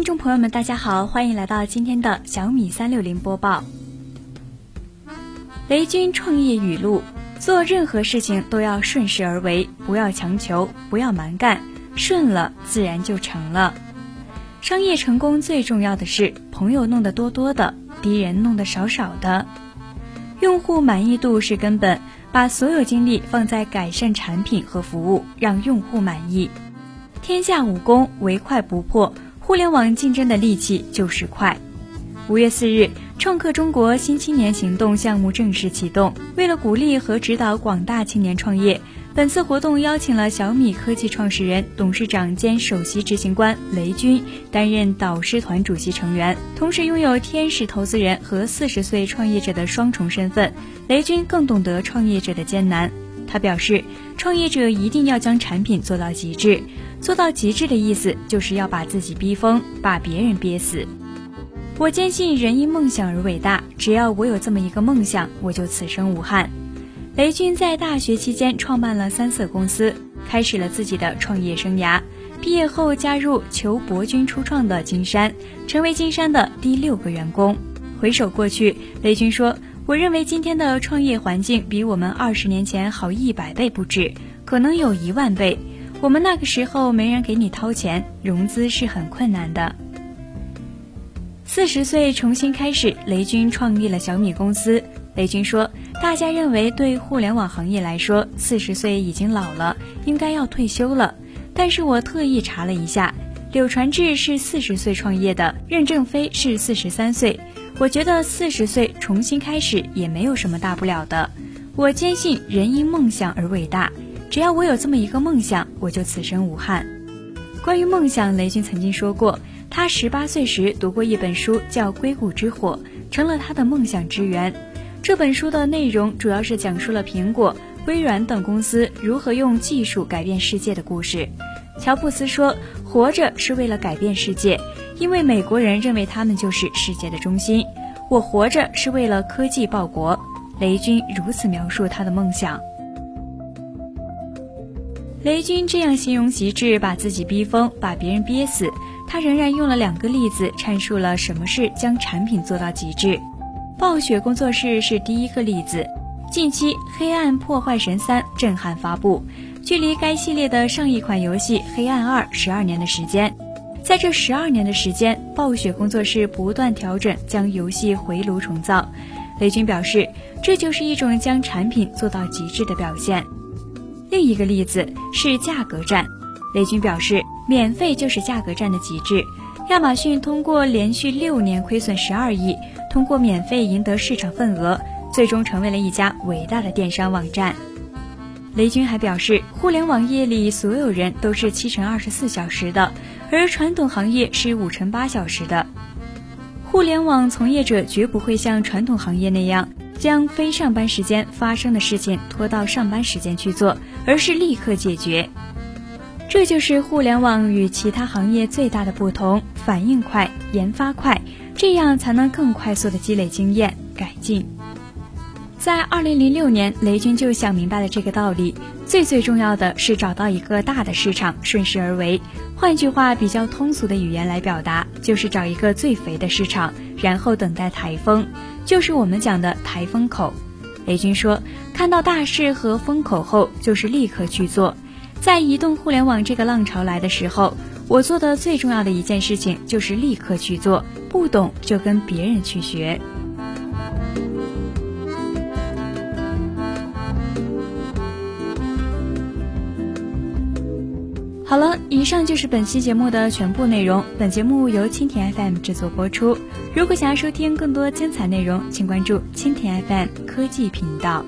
听众朋友们，大家好，欢迎来到今天的小米三六零播报。雷军创业语录：做任何事情都要顺势而为，不要强求，不要蛮干，顺了自然就成了。商业成功最重要的是朋友弄得多多的，敌人弄得少少的。用户满意度是根本，把所有精力放在改善产品和服务，让用户满意。天下武功，唯快不破。互联网竞争的利器就是快。五月四日，创客中国新青年行动项目正式启动。为了鼓励和指导广大青年创业，本次活动邀请了小米科技创始人、董事长兼首席执行官雷军担任导师团主席成员，同时拥有天使投资人和四十岁创业者的双重身份。雷军更懂得创业者的艰难。他表示，创业者一定要将产品做到极致。做到极致的意思，就是要把自己逼疯，把别人憋死。我坚信人因梦想而伟大，只要我有这么一个梦想，我就此生无憾。雷军在大学期间创办了三色公司，开始了自己的创业生涯。毕业后加入求伯君初创的金山，成为金山的第六个员工。回首过去，雷军说：“我认为今天的创业环境比我们二十年前好一百倍不止，可能有一万倍。”我们那个时候没人给你掏钱，融资是很困难的。四十岁重新开始，雷军创立了小米公司。雷军说：“大家认为对互联网行业来说，四十岁已经老了，应该要退休了。但是我特意查了一下，柳传志是四十岁创业的，任正非是四十三岁。我觉得四十岁重新开始也没有什么大不了的。我坚信人因梦想而伟大。”只要我有这么一个梦想，我就此生无憾。关于梦想，雷军曾经说过，他十八岁时读过一本书，叫《硅谷之火》，成了他的梦想之源。这本书的内容主要是讲述了苹果、微软等公司如何用技术改变世界的故事。乔布斯说：“活着是为了改变世界，因为美国人认为他们就是世界的中心。我活着是为了科技报国。”雷军如此描述他的梦想。雷军这样形容极致，把自己逼疯，把别人憋死。他仍然用了两个例子阐述了什么是将产品做到极致。暴雪工作室是第一个例子。近期，《黑暗破坏神三》震撼发布，距离该系列的上一款游戏《黑暗二》十二年的时间。在这十二年的时间，暴雪工作室不断调整，将游戏回炉重造。雷军表示，这就是一种将产品做到极致的表现。另一个例子是价格战，雷军表示，免费就是价格战的极致。亚马逊通过连续六年亏损十二亿，通过免费赢得市场份额，最终成为了一家伟大的电商网站。雷军还表示，互联网业里所有人都是七乘二十四小时的，而传统行业是五乘八小时的。互联网从业者绝不会像传统行业那样。将非上班时间发生的事情拖到上班时间去做，而是立刻解决。这就是互联网与其他行业最大的不同：反应快，研发快，这样才能更快速的积累经验、改进。在二零零六年，雷军就想明白了这个道理。最最重要的是找到一个大的市场，顺势而为。换句话，比较通俗的语言来表达，就是找一个最肥的市场，然后等待台风。就是我们讲的台风口，雷军说，看到大势和风口后，就是立刻去做。在移动互联网这个浪潮来的时候，我做的最重要的一件事情就是立刻去做，不懂就跟别人去学。好了，以上就是本期节目的全部内容。本节目由蜻蜓 FM 制作播出。如果想要收听更多精彩内容，请关注蜻蜓 FM 科技频道。